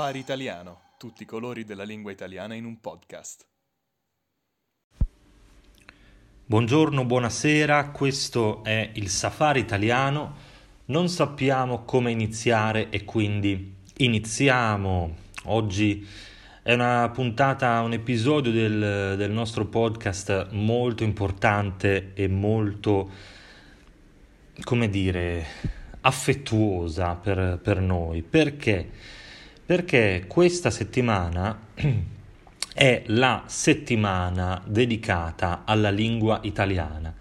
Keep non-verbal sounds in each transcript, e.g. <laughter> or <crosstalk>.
Safari Italiano, tutti i colori della lingua italiana in un podcast. Buongiorno, buonasera, questo è il Safari Italiano. Non sappiamo come iniziare e quindi iniziamo. Oggi è una puntata, un episodio del, del nostro podcast molto importante e molto, come dire, affettuosa per, per noi. Perché? Perché questa settimana <clears throat> è la settimana dedicata alla lingua italiana.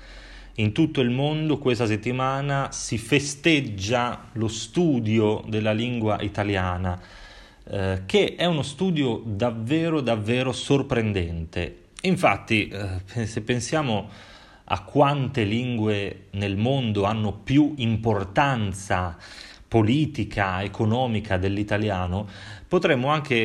In tutto il mondo questa settimana si festeggia lo studio della lingua italiana, eh, che è uno studio davvero davvero sorprendente. Infatti, eh, se pensiamo a quante lingue nel mondo hanno più importanza politica, economica dell'italiano, potremmo anche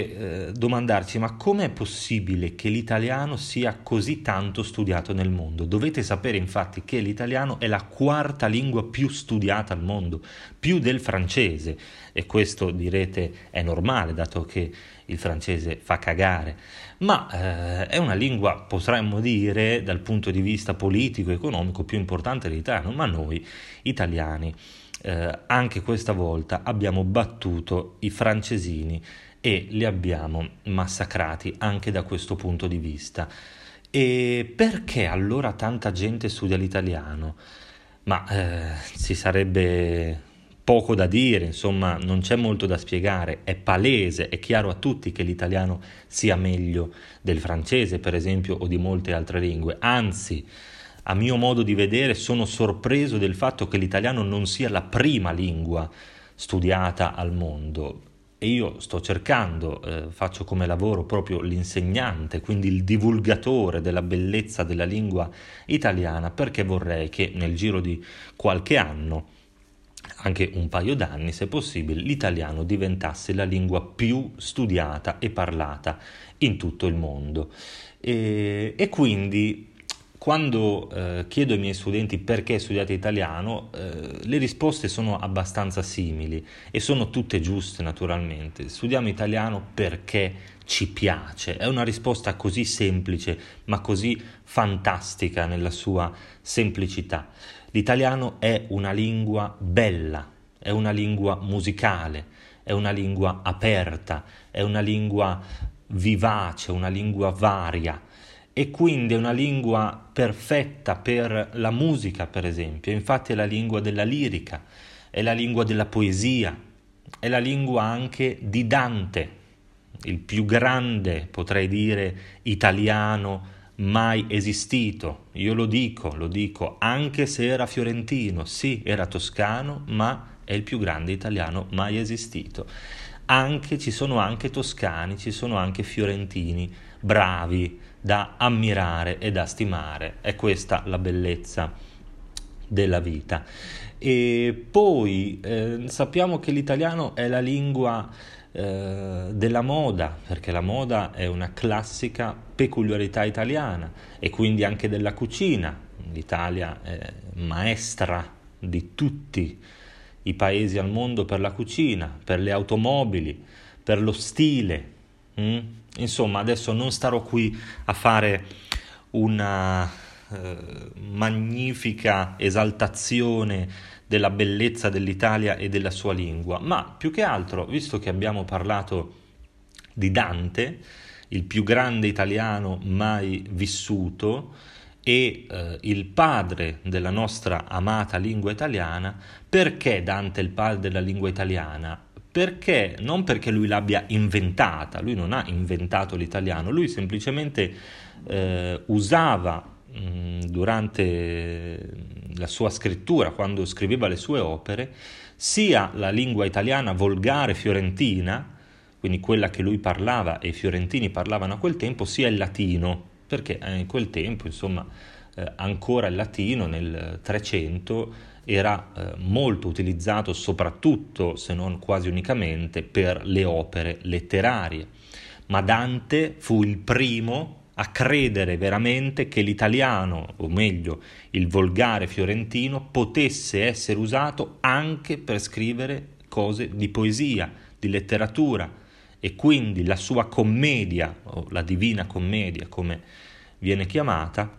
eh, domandarci ma com'è possibile che l'italiano sia così tanto studiato nel mondo? Dovete sapere infatti che l'italiano è la quarta lingua più studiata al mondo, più del francese. E questo direte è normale dato che il francese fa cagare, ma eh, è una lingua, potremmo dire, dal punto di vista politico e economico più importante dell'italiano, ma noi italiani eh, anche questa volta abbiamo battuto i francesini e li abbiamo massacrati anche da questo punto di vista. E perché allora tanta gente studia l'italiano? Ma eh, ci sarebbe poco da dire, insomma, non c'è molto da spiegare, è palese, è chiaro a tutti che l'italiano sia meglio del francese, per esempio, o di molte altre lingue, anzi, a mio modo di vedere sono sorpreso del fatto che l'italiano non sia la prima lingua studiata al mondo e io sto cercando, eh, faccio come lavoro proprio l'insegnante, quindi il divulgatore della bellezza della lingua italiana perché vorrei che nel giro di qualche anno anche un paio d'anni, se possibile, l'italiano diventasse la lingua più studiata e parlata in tutto il mondo. E, e quindi quando eh, chiedo ai miei studenti perché studiate italiano, eh, le risposte sono abbastanza simili e sono tutte giuste naturalmente. Studiamo italiano perché ci piace, è una risposta così semplice ma così fantastica nella sua semplicità. L'italiano è una lingua bella, è una lingua musicale, è una lingua aperta, è una lingua vivace, una lingua varia e quindi è una lingua perfetta per la musica, per esempio. Infatti è la lingua della lirica, è la lingua della poesia, è la lingua anche di Dante, il più grande, potrei dire, italiano mai esistito. Io lo dico, lo dico, anche se era fiorentino, sì, era toscano, ma è il più grande italiano mai esistito. Anche, ci sono anche toscani, ci sono anche fiorentini bravi, da ammirare e da stimare. È questa la bellezza della vita. E poi eh, sappiamo che l'italiano è la lingua eh, della moda, perché la moda è una classica peculiarità italiana e quindi anche della cucina. L'Italia è maestra di tutti i paesi al mondo per la cucina, per le automobili, per lo stile. Mm? Insomma, adesso non starò qui a fare una eh, magnifica esaltazione della bellezza dell'Italia e della sua lingua, ma più che altro, visto che abbiamo parlato di Dante, il più grande italiano mai vissuto e eh, il padre della nostra amata lingua italiana, perché Dante è il padre della lingua italiana? Perché? Non perché lui l'abbia inventata, lui non ha inventato l'italiano, lui semplicemente eh, usava mh, mm, durante la sua scrittura, quando scriveva le sue opere, sia la lingua italiana volgare fiorentina, quindi quella che lui parlava e i fiorentini parlavano a quel tempo, sia il latino, perché eh, in quel tempo, insomma, eh, ancora il latino nel 300 era eh, molto utilizzato soprattutto, se non quasi unicamente, per le opere letterarie. Ma Dante fu il primo a credere veramente che l'italiano, o meglio il volgare fiorentino, potesse essere usato anche per scrivere cose di poesia, di letteratura. e quindi la sua commedia, o la divina commedia come viene chiamata,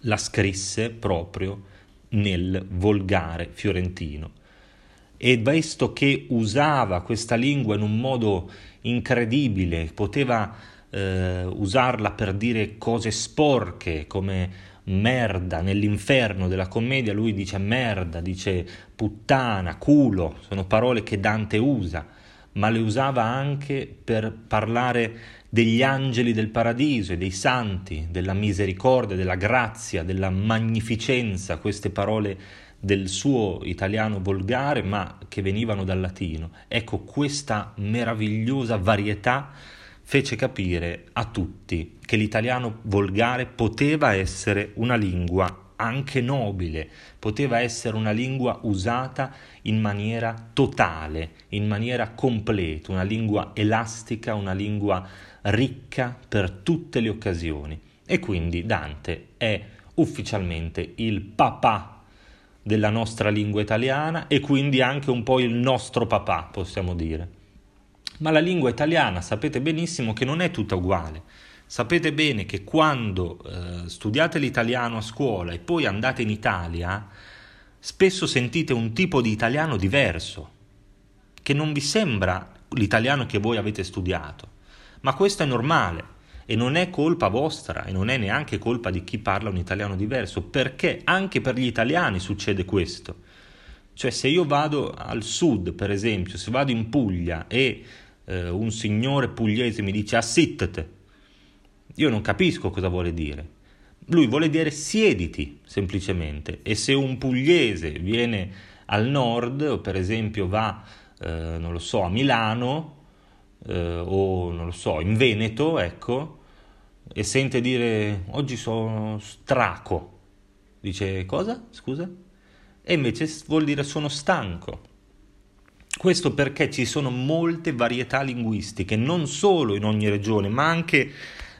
la scrisse proprio nel volgare fiorentino. E visto che usava questa lingua in un modo incredibile, poteva eh, usarla per dire cose sporche come merda, nell'inferno della commedia lui dice merda, dice puttana, culo, sono parole che Dante usa, ma le usava anche per parlare degli angeli del paradiso e dei santi, della misericordia, della grazia, della magnificenza, queste parole del suo italiano volgare, ma che venivano dal latino. Ecco, questa meravigliosa varietà fece capire a tutti che l'italiano volgare poteva essere una lingua anche nobile, poteva essere una lingua usata in maniera totale, in maniera completa, una lingua elastica, una lingua ricca per tutte le occasioni. E quindi Dante è ufficialmente il papà della nostra lingua italiana e quindi anche un po' il nostro papà, possiamo dire. Ma la lingua italiana sapete benissimo che non è tutta uguale. Sapete bene che quando eh, studiate l'italiano a scuola e poi andate in Italia, spesso sentite un tipo di italiano diverso, che non vi sembra l'italiano che voi avete studiato. Ma questo è normale e non è colpa vostra e non è neanche colpa di chi parla un italiano diverso, perché anche per gli italiani succede questo. Cioè se io vado al sud, per esempio, se vado in Puglia e eh, un signore pugliese mi dice assittete, io non capisco cosa vuole dire. Lui vuole dire siediti semplicemente e se un pugliese viene al nord per esempio va, eh, non lo so, a Milano eh, o non lo so, in Veneto, ecco, e sente dire oggi sono straco, dice cosa? Scusa? E invece vuol dire sono stanco. Questo perché ci sono molte varietà linguistiche, non solo in ogni regione, ma anche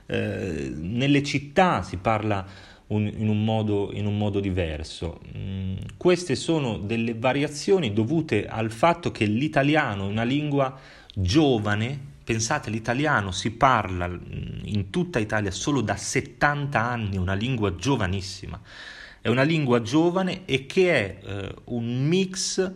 eh, nelle città si parla un, in, un modo, in, un modo, diverso. Mm, queste sono delle variazioni dovute al fatto che l'italiano è una lingua giovane, pensate l'italiano si parla mm, in tutta Italia solo da 70 anni, una lingua giovanissima, è una lingua giovane e che è eh, un mix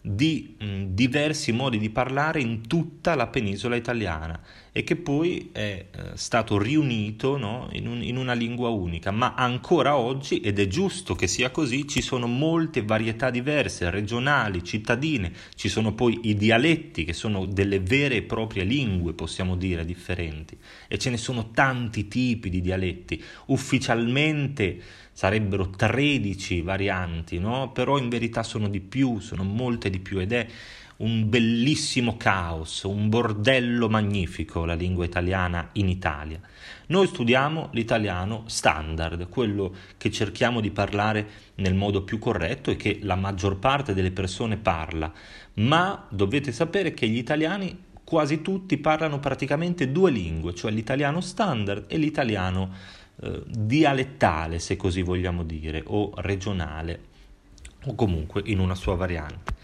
di mh, diversi modi di parlare in tutta la penisola italiana e che poi è eh, stato riunito no, in, un, in, una lingua unica, ma ancora oggi, ed è giusto che sia così, ci sono molte varietà diverse, regionali, cittadine, ci sono poi i dialetti che sono delle vere e proprie lingue, possiamo dire, differenti, e ce ne sono tanti tipi di dialetti, ufficialmente sarebbero 13 varianti, no? però in verità sono di più, sono molte di più ed è un bellissimo caos, un bordello magnifico la lingua italiana in Italia. Noi studiamo l'italiano standard, quello che cerchiamo di parlare nel modo più corretto e che la maggior parte delle persone parla, ma dovete sapere che gli italiani quasi tutti parlano praticamente due lingue, cioè l'italiano standard e l'italiano eh, dialettale, se così vogliamo dire, o regionale, o comunque in una sua variante.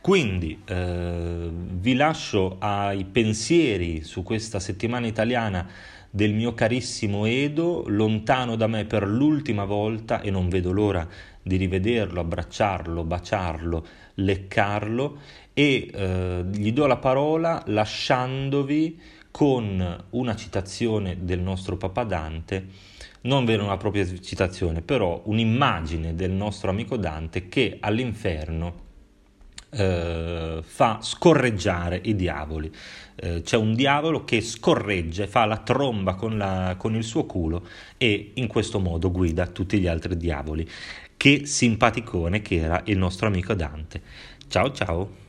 Quindi eh, vi lascio ai pensieri su questa settimana italiana del mio carissimo Edo, lontano da me per l'ultima volta e non vedo l'ora di rivederlo, abbracciarlo, baciarlo, leccarlo. E eh, gli do la parola lasciandovi con una citazione del nostro Papa Dante, non vera una propria citazione, però un'immagine del nostro amico Dante che all'inferno eh, fa scorreggiare i diavoli. Eh, c'è un diavolo che scorreggia, fa la tromba con, la, con il suo culo e in questo modo guida tutti gli altri diavoli. Che simpaticone che era il nostro amico Dante. Ciao ciao.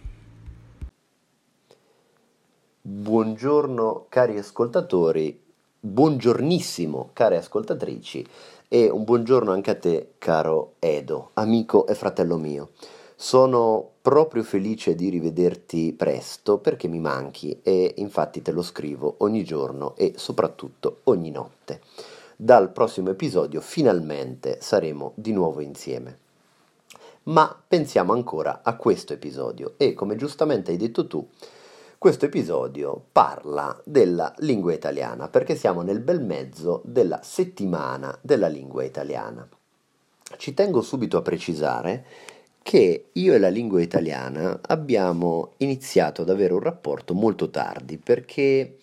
Buongiorno cari ascoltatori, buongiornissimo care ascoltatrici e un buongiorno anche a te caro Edo, amico e fratello mio. Sono proprio felice di rivederti presto perché mi manchi e infatti te lo scrivo ogni giorno e soprattutto ogni notte. Dal prossimo episodio finalmente saremo di nuovo insieme. Ma pensiamo ancora a questo episodio e come giustamente hai detto tu, questo episodio parla della lingua italiana perché siamo nel bel mezzo della settimana della lingua italiana. Ci tengo subito a precisare che io e la lingua italiana abbiamo iniziato ad avere un rapporto molto tardi perché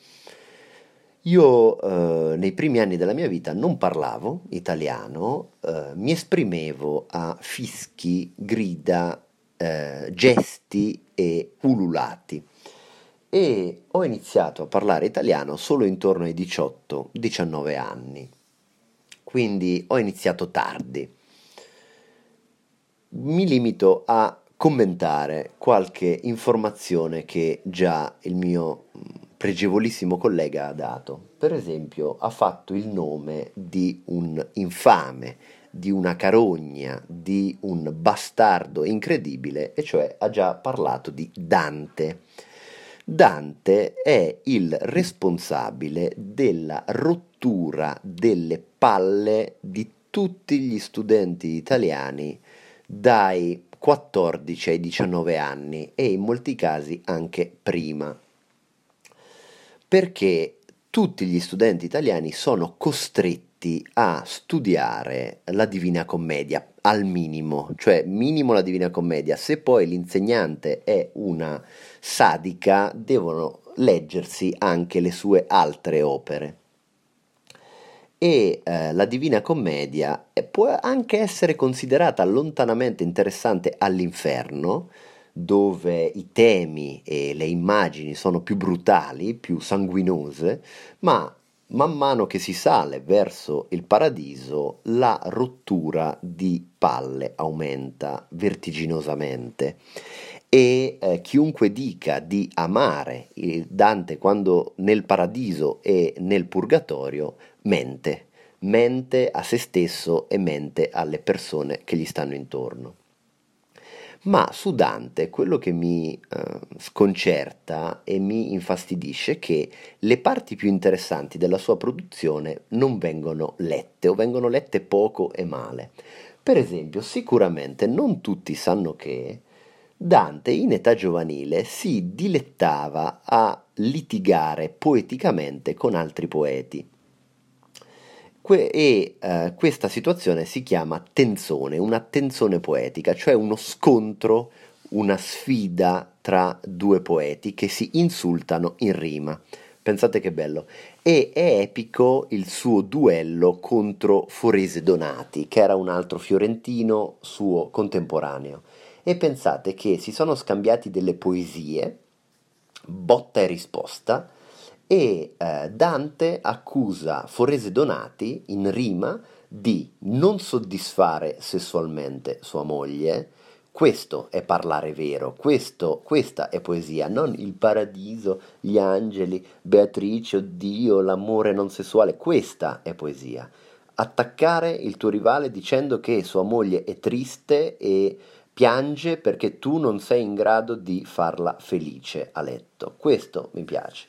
io eh, nei primi anni della mia vita non parlavo italiano, eh, mi esprimevo a fischi, grida, eh, gesti e ululati. E ho iniziato a parlare italiano solo intorno ai 18-19 anni, quindi ho iniziato tardi mi limito a commentare qualche informazione che già il mio mm, pregevolissimo collega ha dato. Per esempio, ha fatto il nome di un infame, di una carogna, di un bastardo incredibile, e cioè ha già parlato di Dante. Dante è il responsabile della rottura delle palle di tutti gli studenti italiani dai 14 ai 19 anni e in molti casi anche prima, perché tutti gli studenti italiani sono costretti a studiare la Divina Commedia al minimo, cioè minimo la Divina Commedia, se poi l'insegnante è una sadica devono leggersi anche le sue altre opere e eh, la Divina Commedia eh, può anche essere considerata lontanamente interessante all'inferno, dove i temi e le immagini sono più brutali, più sanguinose, ma man mano che si sale verso il paradiso la rottura di palle aumenta vertiginosamente. E eh, chiunque dica di amare Dante quando nel paradiso e nel purgatorio mente, mente a se stesso e mente alle persone che gli stanno intorno. Ma su Dante quello che mi eh, sconcerta e mi infastidisce è che le parti più interessanti della sua produzione non vengono lette o vengono lette poco e male. Per esempio, sicuramente non tutti sanno che Dante in età giovanile si dilettava a litigare poeticamente con altri poeti Que- e eh, questa situazione si chiama tenzone, una tensione poetica, cioè uno scontro, una sfida tra due poeti che si insultano in rima. Pensate che bello. E è epico il suo duello contro Forese Donati, che era un altro fiorentino suo contemporaneo. E pensate che si sono scambiati delle poesie, botta e risposta, e eh, Dante accusa Forese Donati in rima di non soddisfare sessualmente sua moglie. Questo è parlare vero, questo, questa è poesia, non il paradiso, gli angeli, Beatrice, Dio, l'amore non sessuale, questa è poesia. Attaccare il tuo rivale dicendo che sua moglie è triste e piange perché tu non sei in grado di farla felice a letto. Questo mi piace.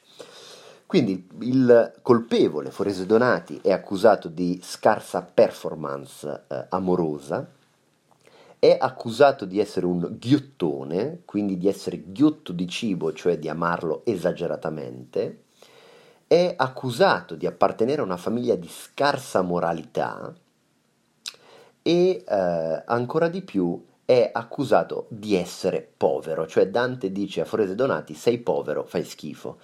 Quindi il colpevole Forese Donati è accusato di scarsa performance eh, amorosa, è accusato di essere un ghiottone, quindi di essere ghiotto di cibo, cioè di amarlo esageratamente, è accusato di appartenere a una famiglia di scarsa moralità e eh, ancora di più è accusato di essere povero, cioè Dante dice a Forese Donati sei povero, fai schifo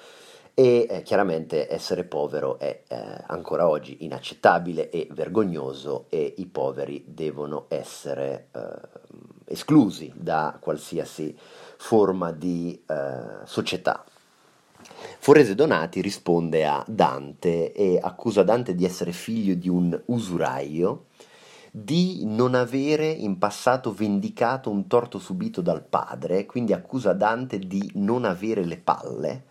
e eh, chiaramente essere povero è eh, ancora oggi inaccettabile e vergognoso e i poveri devono essere eh, esclusi da qualsiasi forma di eh, società. Forese Donati risponde a Dante e accusa Dante di essere figlio di un usuraio, di non avere in passato vendicato un torto subito dal padre, quindi accusa Dante di non avere le palle,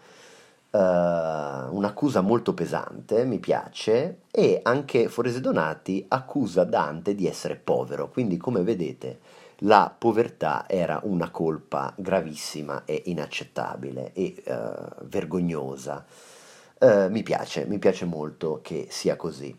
Uh, un'accusa molto pesante, mi piace, e anche Forese Donati accusa Dante di essere povero, quindi come vedete la povertà era una colpa gravissima e inaccettabile e uh, vergognosa. Uh, mi piace, mi piace molto che sia così.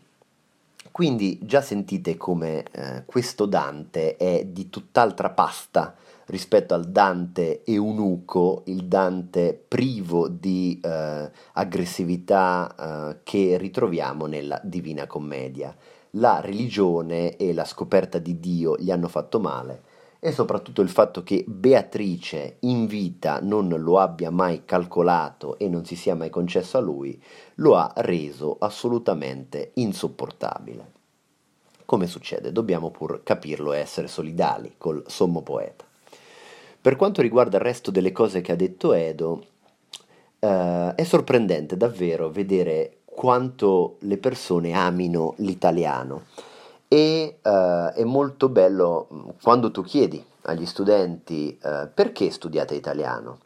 Quindi già sentite come questo Dante è di tutt'altra pasta rispetto al Dante eunuco, il Dante privo di eh, aggressività eh, che ritroviamo nella Divina Commedia. La religione e la scoperta di Dio gli hanno fatto male e soprattutto il fatto che Beatrice in vita non lo abbia mai calcolato e non si sia mai concesso a lui, lo ha reso assolutamente insopportabile. Come succede? Dobbiamo pur capirlo e essere solidali col sommo poeta. Per quanto riguarda il resto delle cose che ha detto Edo, eh, è sorprendente davvero vedere quanto le persone amino l'italiano e uh, è molto bello mm, quando tu chiedi agli studenti uh, perché studiate italiano.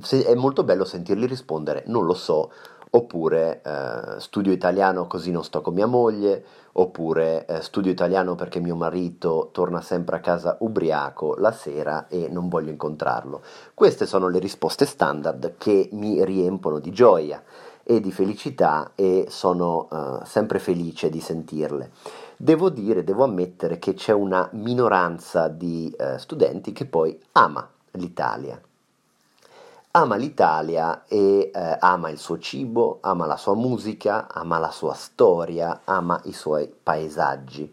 Se, è molto bello sentirli rispondere non lo so, oppure uh, studio italiano così non sto con mia moglie, oppure studio italiano perché mio marito torna sempre a casa ubriaco la sera e non voglio incontrarlo. Queste sono le risposte standard che mi riempono di gioia e di felicità e sono sempre felice di sentirle. Devo dire, devo ammettere che c'è una minoranza di eh, studenti che poi ama l'Italia. Ama l'Italia e eh, ama il suo cibo, ama la sua musica, ama la sua storia, ama i suoi paesaggi.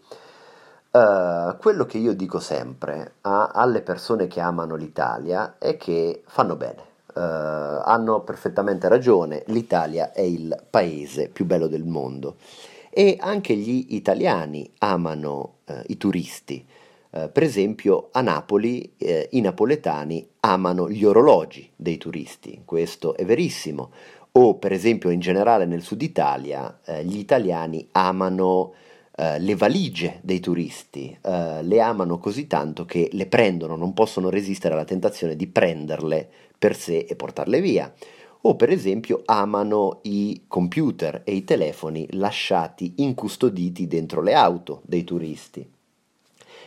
Uh, quello che io dico sempre a, alle persone che amano l'Italia è che fanno bene, uh, hanno perfettamente ragione, l'Italia è il paese più bello del mondo e anche gli italiani amano eh, i turisti. Per esempio a Napoli i napoletani amano gli orologi dei turisti, questo è verissimo. O per esempio in generale nel sud Italia eh, gli italiani amano eh, le valigie dei turisti, eh, le amano così tanto che le prendono, non possono resistere alla tentazione di prenderle per sé e portarle via o per esempio amano i computer e i telefoni lasciati incustoditi dentro le auto dei turisti.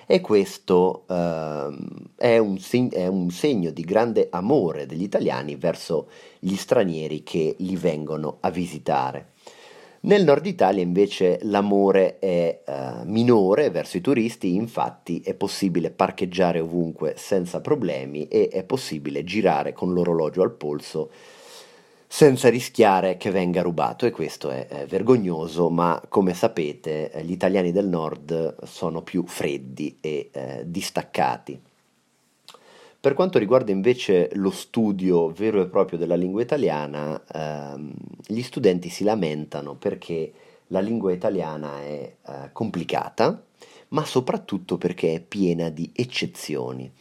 E questo eh, è, un, è, un, segno di grande amore degli italiani verso gli stranieri che li vengono a visitare. Nel nord Italia invece l'amore è eh, minore verso i turisti, infatti è possibile parcheggiare ovunque senza problemi e è possibile girare con l'orologio al polso senza rischiare che venga rubato e questo è, è vergognoso, ma come sapete eh, gli italiani del nord sono più freddi e eh, distaccati. Per quanto riguarda invece lo studio vero e proprio della lingua italiana, ehm, gli studenti si lamentano perché la lingua italiana è eh, complicata, ma soprattutto perché è piena di eccezioni.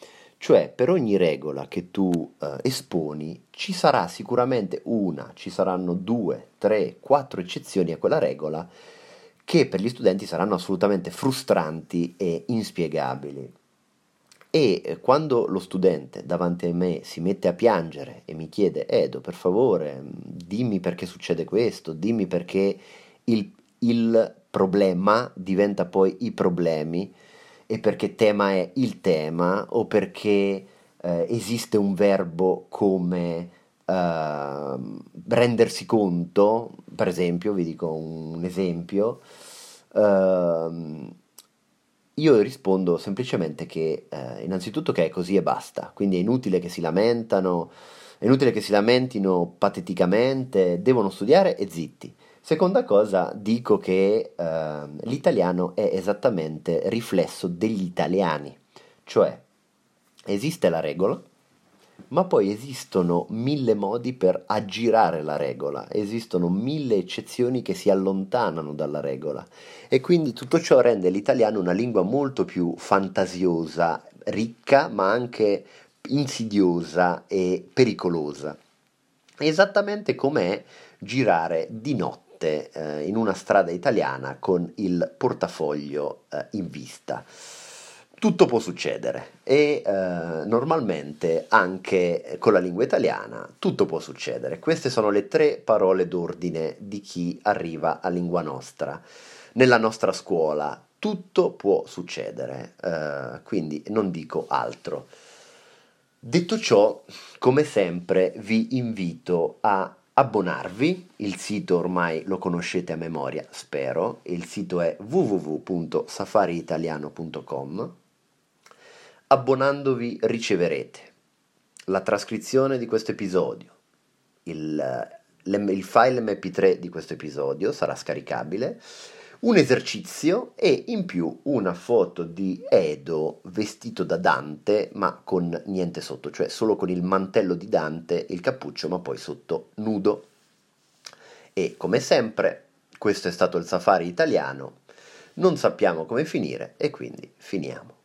Cioè, per ogni regola che tu eh, esponi, ci sarà sicuramente una, ci saranno due, tre, quattro eccezioni a quella regola che per gli studenti saranno assolutamente frustranti e inspiegabili. E eh, quando lo studente davanti a me si mette a piangere e mi chiede, Edo, per favore, dimmi perché succede questo, dimmi perché il, il problema diventa poi i problemi, e perché tema è il tema o perché eh, esiste un verbo come eh, rendersi conto, per esempio, vi dico un esempio, eh, io rispondo semplicemente che eh, innanzitutto che è così e basta, quindi è inutile che si lamentano, è inutile che si lamentino pateticamente, devono studiare e zitti. Seconda cosa, dico che eh, l'italiano è esattamente riflesso degli italiani, cioè esiste la regola, ma poi esistono mille modi per aggirare la regola, esistono mille eccezioni che si allontanano dalla regola. E quindi tutto ciò rende l'italiano una lingua molto più fantasiosa, ricca, ma anche insidiosa e pericolosa. Esattamente come girare di notte notte eh, in una strada italiana con il portafoglio eh, in vista. Tutto può succedere e eh, normalmente anche con la lingua italiana tutto può succedere. Queste sono le tre parole d'ordine di chi arriva a lingua nostra. Nella nostra scuola tutto può succedere, eh, quindi non dico altro. Detto ciò, come sempre vi invito a abbonarvi, il sito ormai lo conoscete a memoria, spero, il sito è www.safariitaliano.com, Abbonandovi riceverete la trascrizione di questo episodio, il, il file mp3 di questo episodio sarà scaricabile, un esercizio e in più una foto di Edo vestito da Dante ma con niente sotto, cioè solo con il mantello di Dante il cappuccio ma poi sotto nudo. E come sempre questo è stato il safari italiano, non sappiamo come finire e quindi finiamo.